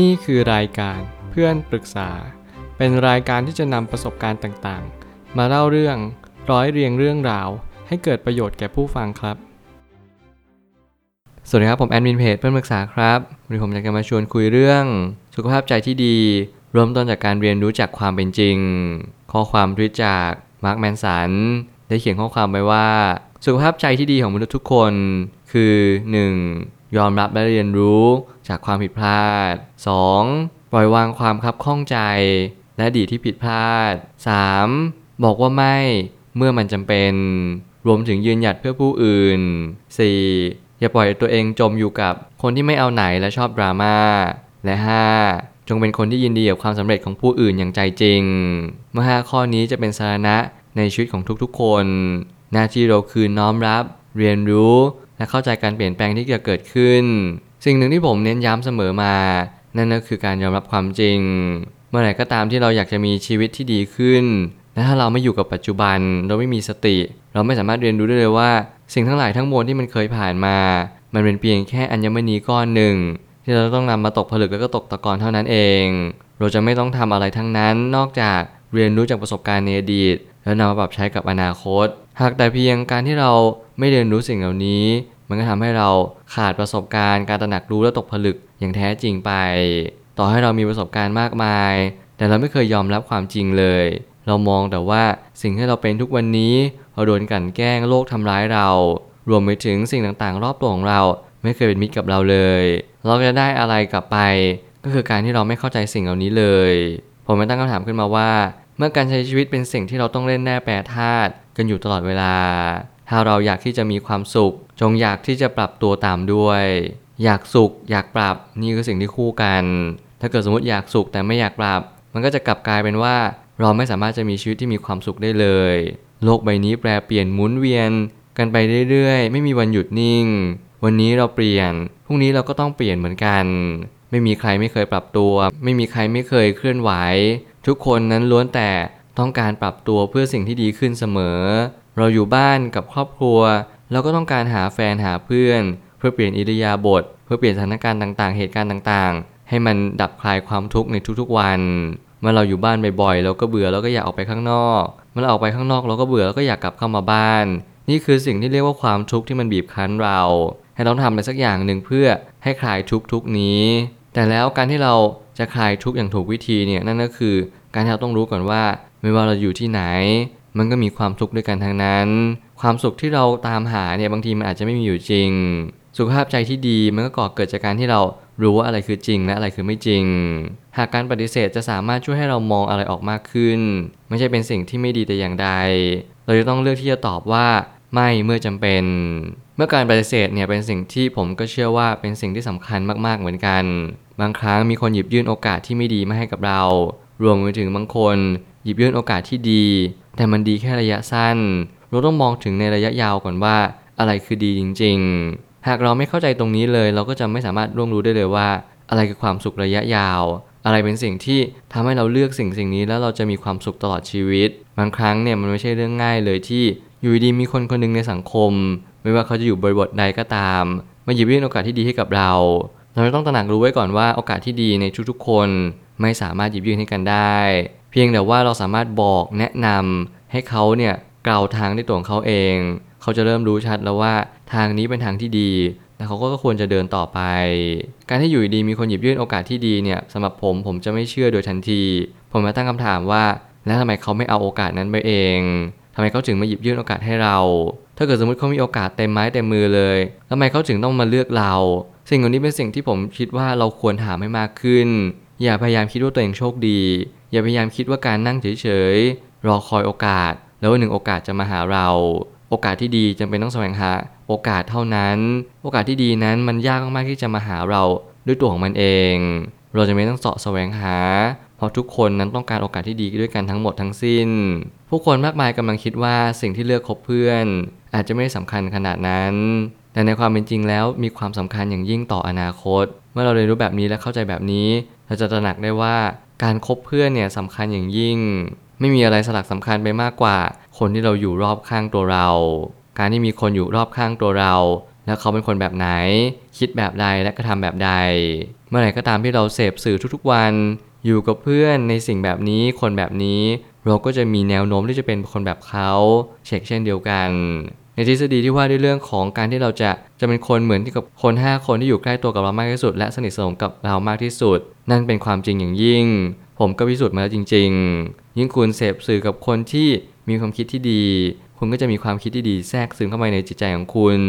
นี่คือรายการเพื่อนปรึกษา เป็นรายการที่จะนำประสบการณ์ต่างๆ มาเล่าเรื่องร้อยเรียงเรื่องราว ให้เกิดประโยชน์แก่ผู้ฟังครับ สวัสดีครับ ผมแอดมินเพจเพื่อนปรึกษาครับวันนี้ผมอยากจะมาชวนคุยเรื่อง สุขภาพใจที่ดี เริ่มต้นจากการเรียนรู้จากความเป็นจริง ข้อความทวิตจากมาร์คแมนสันได้เขียนข้อความไว้ว่า สุขภาพใจที่ดีของมนุษย์ทุกคน คือ 1. ยอมรับและเรียนรู้จากความผิดพลาด 2. ปล่อยวางความคับข้องใจ และดีที่ผิดพลาด 3. บอกว่าไม่เมื่อมันจำเป็น รวมถึงยืนหยัดเพื่อผู้อื่น 4. อย่าปล่อยตัวเองจมอยู่กับคนที่ไม่เอาไหนและชอบดราม่า และ 5. จงเป็นคนที่ยินดีกับความสำเร็จของผู้อื่นอย่างใจจริง เมื่อ 5 ข้อนี้จะเป็นสาระในชีวิตของทุกๆคน หน้าที่เราคือน้อมรับ เรียนรู้ และเข้าใจการเปลี่ยนแปลงที่จะเกิดขึ้น สิ่งหนึ่งที่ผมเน้นย้ำเสมอมา นั่นก็คือการยอมรับความจริง เมื่อไหร่ก็ตามที่เราอยากจะมีชีวิตที่ดีขึ้นและถ้าเราไม่อยู่กับปัจจุบันเราไม่มีสติ เราไม่สามารถเรียนรู้ได้เลยว่า สิ่งทั้งหลายทั้งมวลที่มันเคยผ่านมา มันเป็นเพียงแค่อัญมณีก้อนหนึ่ง ที่เราต้องนำมาตกผลึกแล้วก็ตกตะกอนเท่านั้นเอง เราจะไม่ต้องทำอะไรทั้งนั้น นอกจากเรียนรู้จากประสบการณ์ในอดีต แล้วนำมาปรับใช้กับอนาคต หากแต่เพียงการที่เรา ไม่เรียนรู้สิ่งเหล่านี้ มันก็ทำให้เราขาดประสบการณ์การตระหนักรู้และตกผลึกอย่างแท้จริงไป ต่อให้เรามีประสบการณ์มากมาย แต่เราไม่เคยยอมรับความจริงเลย เรามองแต่ว่าสิ่งที่เราเป็นทุกวันนี้เราโดนกลั่นแกล้งโลกทำร้ายเรา รวมไปถึงสิ่งต่างๆ รอบตัวของเราไม่เคยเป็นมิตรกับเราเลย เราจะได้อะไรกลับไป ก็คือการที่เราไม่เข้าใจสิ่งเหล่านี้เลย ผมไม่ตั้งคำถามขึ้นมาว่า เมื่อการใช้ชีวิตเป็นสิ่งที่เราต้องเล่นแน่แปรธาตุกันอยู่ตลอดเวลา ถ้าเราอยากที่จะมีความสุข จงอยากที่จะปรับตัวตามด้วย อยากสุข อยากปรับนี่คือสิ่งที่คู่กัน ถ้าเกิดสมมติอยากสุขแต่ไม่อยากปรับ มันก็จะกลับกลายเป็นว่า เราไม่สามารถจะมีชีวิตที่มีความสุขได้เลย โลกใบนี้แปรเปลี่ยนหมุนเวียน กันไปเรื่อยๆ ไม่มีวันหยุดนิ่ง วันนี้เราเปลี่ยนพรุ่งนี้เราก็ต้องเปลี่ยนเหมือนกัน ไม่มีใครไม่เคยปรับตัว ไม่มีใครไม่เคยเคลื่อนไหว ทุกคนนั้นล้วนแต่ต้องการปรับตัวเพื่อสิ่งที่ดีขึ้นเสมอ เราอยู่บ้านกับครอบครัว เราก็ต้องการหาแฟนหาเพื่อน เพื่อเปลี่ยนอิริยาบถเพื่อเปลี่ยนสถานการณ์ต่างๆ เหตุการณ์ต่างๆ ให้มันดับคลายความทุกข์ในทุกๆวันเมื่อเราอยู่บ้านบ่อยๆเราก็เบื่อเราก็อยากออกไปข้างนอกเมื่อเราออกไปข้างนอกเราก็เบื่อแล้วก็อยากกลับเข้ามาบ้าน นี่คือสิ่งที่เรียกว่าความทุกข์ที่มันบีบคั้นเรา ให้เราทำอะไรสักอย่างหนึ่งเพื่อให้คลายทุกทุกนี้ แต่แล้วการที่เราจะคลายทุกอย่างถูกวิธีเนี่ยนั่นก็คือ การที่เราต้องรู้ก่อนว่า ไม่ว่าเราอยู่ที่ไหน มันก็มีความทุกข์ด้วยกันทั้งนั้น ความสุขที่เราตามหาเนี่ยบางทีมันอาจจะไม่มีอยู่จริง สุขภาพใจที่ดีมันก็ก่อเกิดจากการที่เรารู้ว่าอะไรคือจริงและอะไรคือไม่จริง หากการปฏิเสธจะสามารถช่วยให้เรามองอะไรออกมากขึ้น ไม่ใช่เป็นสิ่งที่ไม่ดีแต่อย่างใด เราจะต้องเลือกที่จะตอบว่าไม่เมื่อจำเป็น เมื่อการปฏิเสธเนี่ยเป็นสิ่งที่ผมก็เชื่อว่าเป็นสิ่งที่สำคัญมากๆเหมือนกัน บางครั้งมีคนหยิบยื่นโอกาสที่ไม่ดีมาให้กับเรา รวมไปถึงบางคน หยิบยื่นโอกาสที่ดี แต่มันดีแค่ระยะสั้น เราต้องมองถึงในระยะยาวก่อนว่า อะไรคือดีจริง ๆ หากเราไม่เข้าใจตรงนี้เลย เราก็จะไม่สามารถร่วงรู้ได้เลยว่า อะไรคือความสุขระยะยาว อะไรเป็นสิ่งที่ทำให้เราเลือกสิ่งสิ่งนี้แล้วเราจะมีความสุขตลอดชีวิต บางครั้งเนี่ยมันไม่ใช่เรื่องง่ายเลยที่อยู่ดีมีคนคนหนึ่งในสังคม ไม่ว่าเขาจะอยู่บริบทใดก็ตามมาหยิบยื่นโอกาสที่ดีให้กับเรา เราต้องตระหนักรู้ไว้ก่อนว่าโอกาสที่ดีในทุกๆคน ไม่สามารถหยิบยื่นให้กันได้ เพียงแต่ว่าเราสามารถบอกแนะนำให้เขาเนี่ยกล่าวทางด้วยตัวของเขาเอง เขาจะเริ่มรู้ชัดแล้วว่าทางนี้เป็นทางที่ดีและเขาก็ควรจะเดินต่อไป การที่อยู่ดีมีคนหยิบยื่นโอกาสที่ดีเนี่ยสำหรับผมผมจะไม่เชื่อโดยทันที ผมมาตั้งคำถามว่า แล้วทำไมเขาไม่เอาโอกาสนั้นไปเองทำไมเขาถึงมาหยิบยื่นโอกาสให้เรา ถ้าเกิดสมมติเขามีโอกาสเต็มไม้เต็มมือเลยทำไมเขาถึงต้องมาเลือกเรา สิ่งเหล่านี้เป็นสิ่งที่ผมคิดว่าเราควรถามให้มากขึ้น อย่าพยายามคิดว่าตัวเองโชคดี อย่าพยายามคิดว่าการนั่งเฉยๆ รอคอยโอกาส แล้ววันหนึ่งโอกาสจะมาหาเรา โอกาสที่ดีจำเป็นต้องแสวงหาโอกาสเท่านั้น โอกาสที่ดีนั้นมันยากมากๆที่จะมาหาเราด้วยตัวของมันเอง เราจะไม่ต้องเสาะแสวงหา เพราะทุกคนนั้นต้องการโอกาสที่ดีด้วยกันทั้งหมดทั้งสิ้น ผู้คนมากมายกำลังคิดว่าสิ่งที่เลือกคบเพื่อน อาจจะไม่ได้สำคัญขนาดนั้น แต่ในความเป็นจริงแล้วมีความสำคัญอย่างยิ่งต่ออนาคต เมื่อเราเรียนรู้แบบนี้และเข้าใจแบบนี้ เราจะตระหนักได้ว่า การคบเพื่อนเนี่ยสำคัญอย่างยิ่ง ไม่มีอะไรสลักสำคัญไปมากกว่า คนที่เราอยู่รอบข้างตัวเรา การที่มีคนอยู่รอบข้างตัวเรา แล้วเขาเป็นคนแบบไหน คิดแบบใดและกระทำแบบใด เมื่อไหร่ก็ตามที่เราเสพสื่อทุกๆวัน อยู่กับเพื่อนในสิ่งแบบนี้คนแบบนี้ เราก็จะมีแนวโน้มที่จะเป็นคนแบบเขาเช็คเช่นเดียวกัน ในทฤษฎีที่ว่าด้วยเรื่องของการที่เราจะจะเป็นคนเหมือนที่กับคน 5 คนที่อยู่ใกล้ตัวกับเรามากที่สุด และสนิทสนมกับเรามากที่สุด นั่นเป็นความจริงอย่างยิ่ง ผมก็พิสูจน์มาแล้วจริง ๆ ยิ่งคุณเสพสื่อกับคนที่มีความคิดที่ดี คุณก็จะมีความคิดที่ดีแทรกซึมเข้ามาในจิตใจของคุณ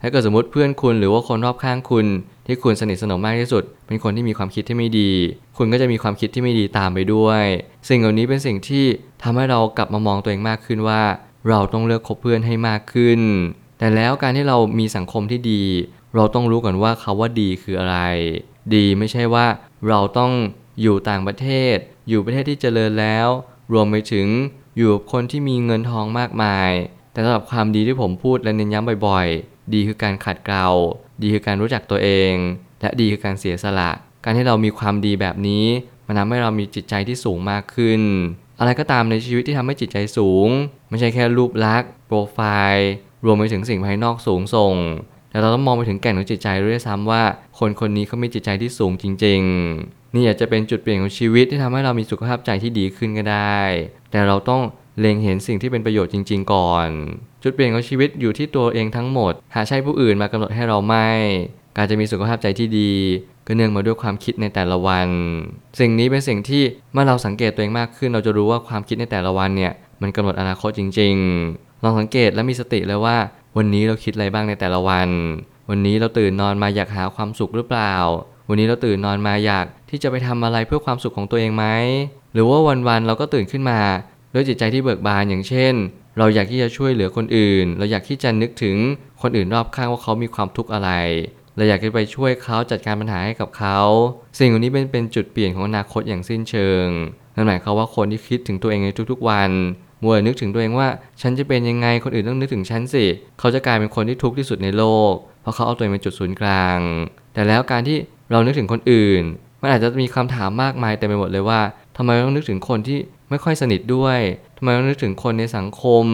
ถ้าเกิดสมมติเพื่อนคุณหรือว่าคนรอบข้างคุณ ที่คุณสนิทสนมมากที่สุด เป็นคนที่มีความคิดที่ไม่ดี คุณก็จะมีความคิดที่ไม่ดีตามไปด้วย สิ่งเหล่านี้เป็นสิ่งที่ทำให้เรากลับมามองตัวเองมากขึ้นว่า เราต้องเลือกคบเพื่อนให้มากขึ้น แต่แล้วการที่เรามีสังคมที่ดี เราต้องรู้ก่อนว่าคาว่าดีคืออะไร ดีไม่ใช่ว่าเราต้องอยู่ต่างประเทศ อยู่ประเทศที่เจริญแล้ว รวมไปถึงอยู่กับคนที่มีเงินทองมากมาย แต่สำหรับความดีที่ผมพูดและเน้นย้ำบ่อยๆ ดีคือการขัดเกลา ดีคือการรู้จักตัวเอง และดีคือการเสียสละ การที่เรามีความดีแบบนี้ มันทำให้เรามีจิตใจที่สูงมากขึ้น อะไรก็ตามในชีวิตที่ทำให้จิตใจสูง ไม่ใช่แค่รูปลักษณ์โปรไฟล์รวมไปถึงสิ่งภายนอกสูงส่ง แต่เราต้องมองไปถึงแก่นของจิตใจด้วยซ้ำว่า คนคนนี้เขามีจิตใจที่สูงจริง ๆ นี่อาจจะเป็นจุดเปลี่ยนของชีวิตที่ทำให้เรามีสุขภาพใจที่ดีขึ้นก็ได้ แต่เราต้องเล็งเห็นสิ่งที่เป็นประโยชน์จริง ๆ ก่อน จุดเปลี่ยนของชีวิตอยู่ที่ตัวเองทั้งหมด หาใช่ผู้อื่นมากำหนดให้เราไม่ การจะมีสุขภาพใจที่ดี ก็เนื่องมาด้วยความคิดในแต่ละวัน สิ่งนี้เป็นสิ่งที่เมื่อเราสังเกตตัวเองมากขึ้น เราจะรู้ว่าความคิดในแต่ละวันเนี่ยมันกำหนดอนาคตจริง ๆ ลองสังเกตและมีสติเลยว่า วันนี้เราคิดอะไรบ้างในแต่ละวัน วันนี้เราตื่นนอนมาอยากหาความสุขหรือเปล่า วันนี้เราตื่นนอนมาอยากที่จะไปทำอะไรเพื่อความสุขของตัวเองไหมหรือว่าวันๆเราก็ตื่นขึ้นมาด้วยจิตใจที่เบิกบานอย่างเช่น เราอยากที่จะช่วยเหลือคนอื่น เราอยากที่จะนึกถึงคนอื่นรอบข้างว่าเขามีความทุกข์อะไร เราอยากจะไปช่วยเขาจัดการปัญหาให้กับเขาสิ่งเหล่านี้เป็นเป็นจุดเปลี่ยนของอนาคตอย่างสิ้นเชิงนั่นหมายความว่าคนที่คิดถึงตัวเองในทุกๆวันมัวนึกถึงตัวเองว่าฉันจะเป็นยังไงคนอื่นต้องนึกถึงฉันสิ เขาจะกลายเป็นคนที่ทุกข์ที่สุดในโลก เพราะเขาเอาตัวเองเป็นจุดศูนย์กลาง แต่แล้วการที่เรานึกถึงคนอื่น มันอาจจะมีคำถามมากมายเต็มไปหมดเลยว่าทำไมต้องนึกถึงคนที่ไม่ค่อยสนิทด้วยทำไมต้องนึกถึงคนในสังคม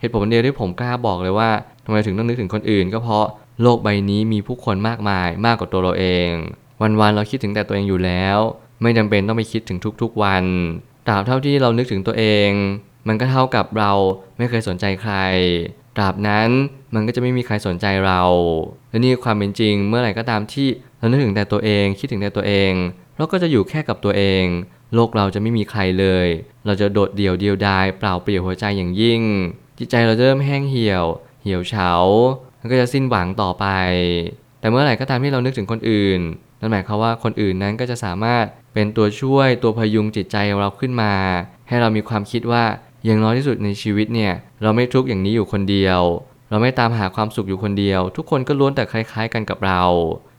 เหตุผลเดียวที่ผมกล้าบอกเลยว่าทำไมถึงต้องนึกถึงคนอื่น ก็เพราะ โลกใบนี้มีผู้คนมากมายมากกว่าตัวเราเอง วันๆเราคิดถึงแต่ตัวเองอยู่แล้ว ไม่จำเป็นต้องไปคิดถึงทุกๆวันตราบเท่าที่เรานึกถึงตัวเอง มันก็เท่ากับเราไม่เคยสนใจใครตราบนั้นมันก็จะไม่มีใครสนใจเรา และนี่ความเป็นจริงเมื่อไหร่ก็ตามที่เรานึกถึงแต่ตัวเองคิดถึงแต่ตัวเอง เราก็จะอยู่แค่กับตัวเอง โลกเราจะไม่มีใครเลย เราจะโดดเดี่ยวเดียวดายเปล่าเปลี่ยวหัวใจอย่างยิ่ง จิตใจเราจะเริ่มแห้งเหี่ยว เหี่ยวเฉา แล้วก็จะสิ้นหวังต่อไป แต่เมื่อไหร่ก็ตามที่เรานึกถึงคนอื่น นั่นหมายความว่าคนอื่นนั้นก็จะสามารถเป็นตัวช่วยตัวพยุงจิตใจเราขึ้นมา ให้เรามีความคิดว่าอย่างน้อยที่สุดในชีวิตเนี่ย เราไม่ทุกข์อย่างนี้อยู่คนเดียว เราไม่ตามหาความสุขอยู่คนเดียว ทุกคนก็ล้วนแต่คล้ายๆ กันกับเรา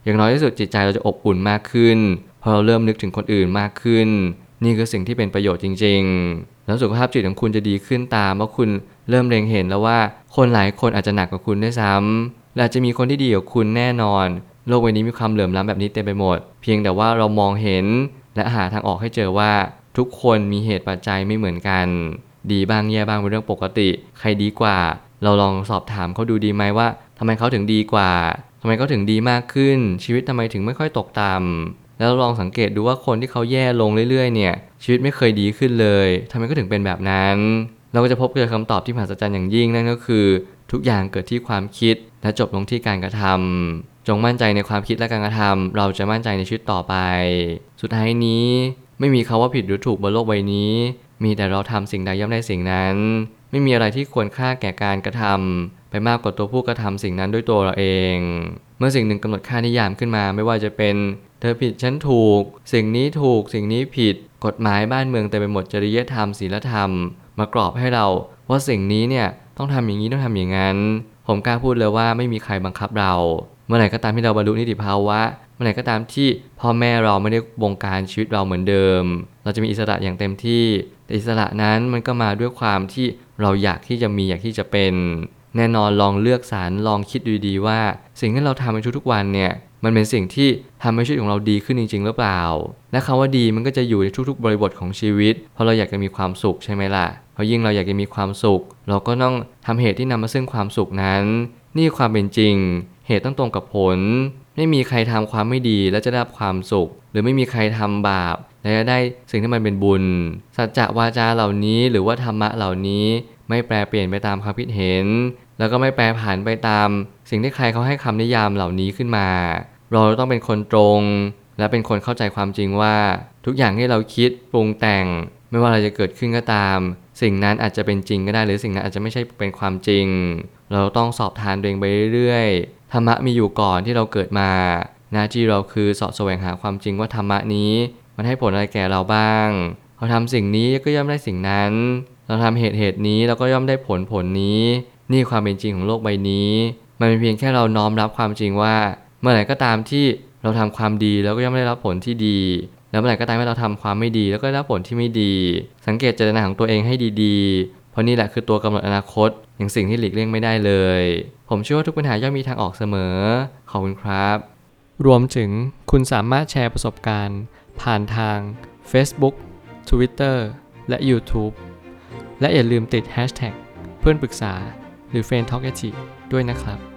อย่างน้อยที่สุดจิตใจเราจะอบอุ่นมากขึ้นพอเราเริ่มนึกถึงคนอื่นมากขึ้น นี่คือสิ่งที่เป็นประโยชน์จริง ๆ แล้วสุขภาพจิตของคุณจะดีขึ้นตามเมื่อคุณ เริ่มเล็งเห็นแล้วว่าคนหลายคนอาจจะหนักกว่าคุณด้วยซ้ำและอาจจะมีคนที่ดีกว่าคุณแน่นอน โลกใบนี้มีความเหลื่อมล้ำแบบนี้เต็มไปหมด เพียงแต่ว่าเรามองเห็น และหาทางออกให้เจอว่าทุกคนมีเหตุปัจจัยไม่เหมือนกัน ดีบ้างแย่บ้างเป็นเรื่องปกติ ใครดีกว่า เราลองสอบถามเขาดูดีไหมว่าทำไมเขาถึงดีกว่าทำไมเขาถึงดีมากขึ้น ชีวิตทำไมถึงไม่ค่อยตกต่ำแล้วลองสังเกตดูว่าคนที่เขาแย่ลงเรื่อยๆ เนี่ย ชีวิตไม่เคยดีขึ้นเลยทำไมก็ถึงเป็นแบบนั้น เราก็จะพบเจอคำตอบที่มหัศจรรย์อย่างยิ่งนั่นก็คือ ทุกอย่างเกิดที่ความคิดและจบลงที่การกระทำจงมั่นใจในความคิดและการกระทำเราจะมั่นใจในชีวิตต่อไป สุดท้ายนี้ไม่มีคาว่าผิดหรือถูกบนโลกใบนี้ มีแต่เราทำสิ่งใดย่อมได้สิ่งนั้น ไม่มีอะไรที่ควรค่าแก่การกระทำไปมากกว่าตัวผู้กระทำสิ่งนั้นด้วยตัวเราเอง เมื่อสิ่งหนึ่งกำหนดค่านิยามขึ้นมา ไม่ว่าจะเป็น เธอผิดฉันถูก สิ่งนี้ถูก สิ่งนี้ผิด กฎหมายบ้านเมืองเต็มไปหมดจริยธรรมศีลธรรม มากรอบให้เราว่าสิ่งนี้เนี่ยต้องทำอย่างนี้ต้องทำอย่างนั้น ผมกล้าพูดเลยว่าไม่มีใครบังคับเรา เมื่อไหร่ก็ตามที่เราบรรลุนิติภาวะ เมื่อไหร่ก็ตามที่พ่อแม่เราไม่ได้บงการชีวิตเราเหมือนเดิม เราจะมีอิสระอย่างเต็มที่แต่อิสระนั้นมันก็มาด้วยความที่เราอยากที่จะมีอยากที่จะเป็น แน่นอนลองเลือกสรรลองคิดดูดีๆว่า สิ่งที่เราทำในทุกๆวันเนี่ย มันเป็นสิ่งที่ทำให้ชีวิตของเราดีขึ้นจริง ๆ หรือเปล่า และคำว่าดีมันก็จะอยู่ในทุก ๆ บริบทของชีวิต เพราะเราอยากจะมีความสุขใช่ไหมล่ะเพราะยิ่งเราอยากจะมีความสุข เราก็ต้องทำเหตุที่นำมาซึ่งความสุขนั้น นี่ความเป็นจริง เหตุต้องตรงกับผล ไม่มีใครทำความไม่ดีแล้วจะได้ความสุข หรือไม่มีใครทำบาปและจะได้สิ่งที่มันเป็นบุญ สัจจะวาจาเหล่านี้หรือว่าธรรมะเหล่านี้ ไม่แปรเปลี่ยนไปตามความคิดเห็น แล้วก็ไม่แปรผันไปตาม สิ่งที่ใครเขาให้คำนิยามเหล่านี้ขึ้นมา เราต้องเป็นคนตรง และเป็นคนเข้าใจความจริงว่า ทุกอย่างที่เราคิดปรุงแต่ง ไม่ว่าอะไรจะเกิดขึ้นก็ตาม สิ่งนั้นอาจจะเป็นจริงก็ได้ หรือสิ่งนั้นอาจจะไม่ใช่เป็นความจริง เราต้องสอบทานตัวเองไปเรื่อยๆธรรมะมีอยู่ก่อนที่เราเกิดมา หน้าที่เราคือสาะแสวงหาความจริงว่าธรรมะนี้ มันให้ผลอะไรแก่เราบ้างเราทำสิ่งนี้ก็ย่อมได้สิ่งนั้น เราทำเหตุเหตุนี้เราก็ย่อมได้ผลผลนี้ นี่ความเป็นจริงของโลกใบนี้ มันเป็นเพียงแค่เราน้อมรับความจริงว่า เมื่อไหร่ก็ตามที่เราทำความดีแล้วก็ย่อมได้รับผลที่ดี แล้วเมื่อไหร่ก็ตามที่เราทำความไม่ดี แล้วก็ได้รับผลที่ไม่ดี สังเกตเจตนาของตัวเองให้ดีๆ เพราะนี่แหละคือตัวกำหนดอนาคตอย่างสิ่งที่หลีกเลี่ยงไม่ได้เลย ผมเชื่อว่าทุกปัญหาย่อมมีทางออกเสมอ ขอบคุณครับ รวมถึงคุณสามารถแชร์ประสบการณ์ ผ่านทาง Facebook Twitter และ YouTube และอย่าลืมติด Hashtag เพื่อนปรึกษาหรือ f r ร e n d Talk ด้วยนะครับ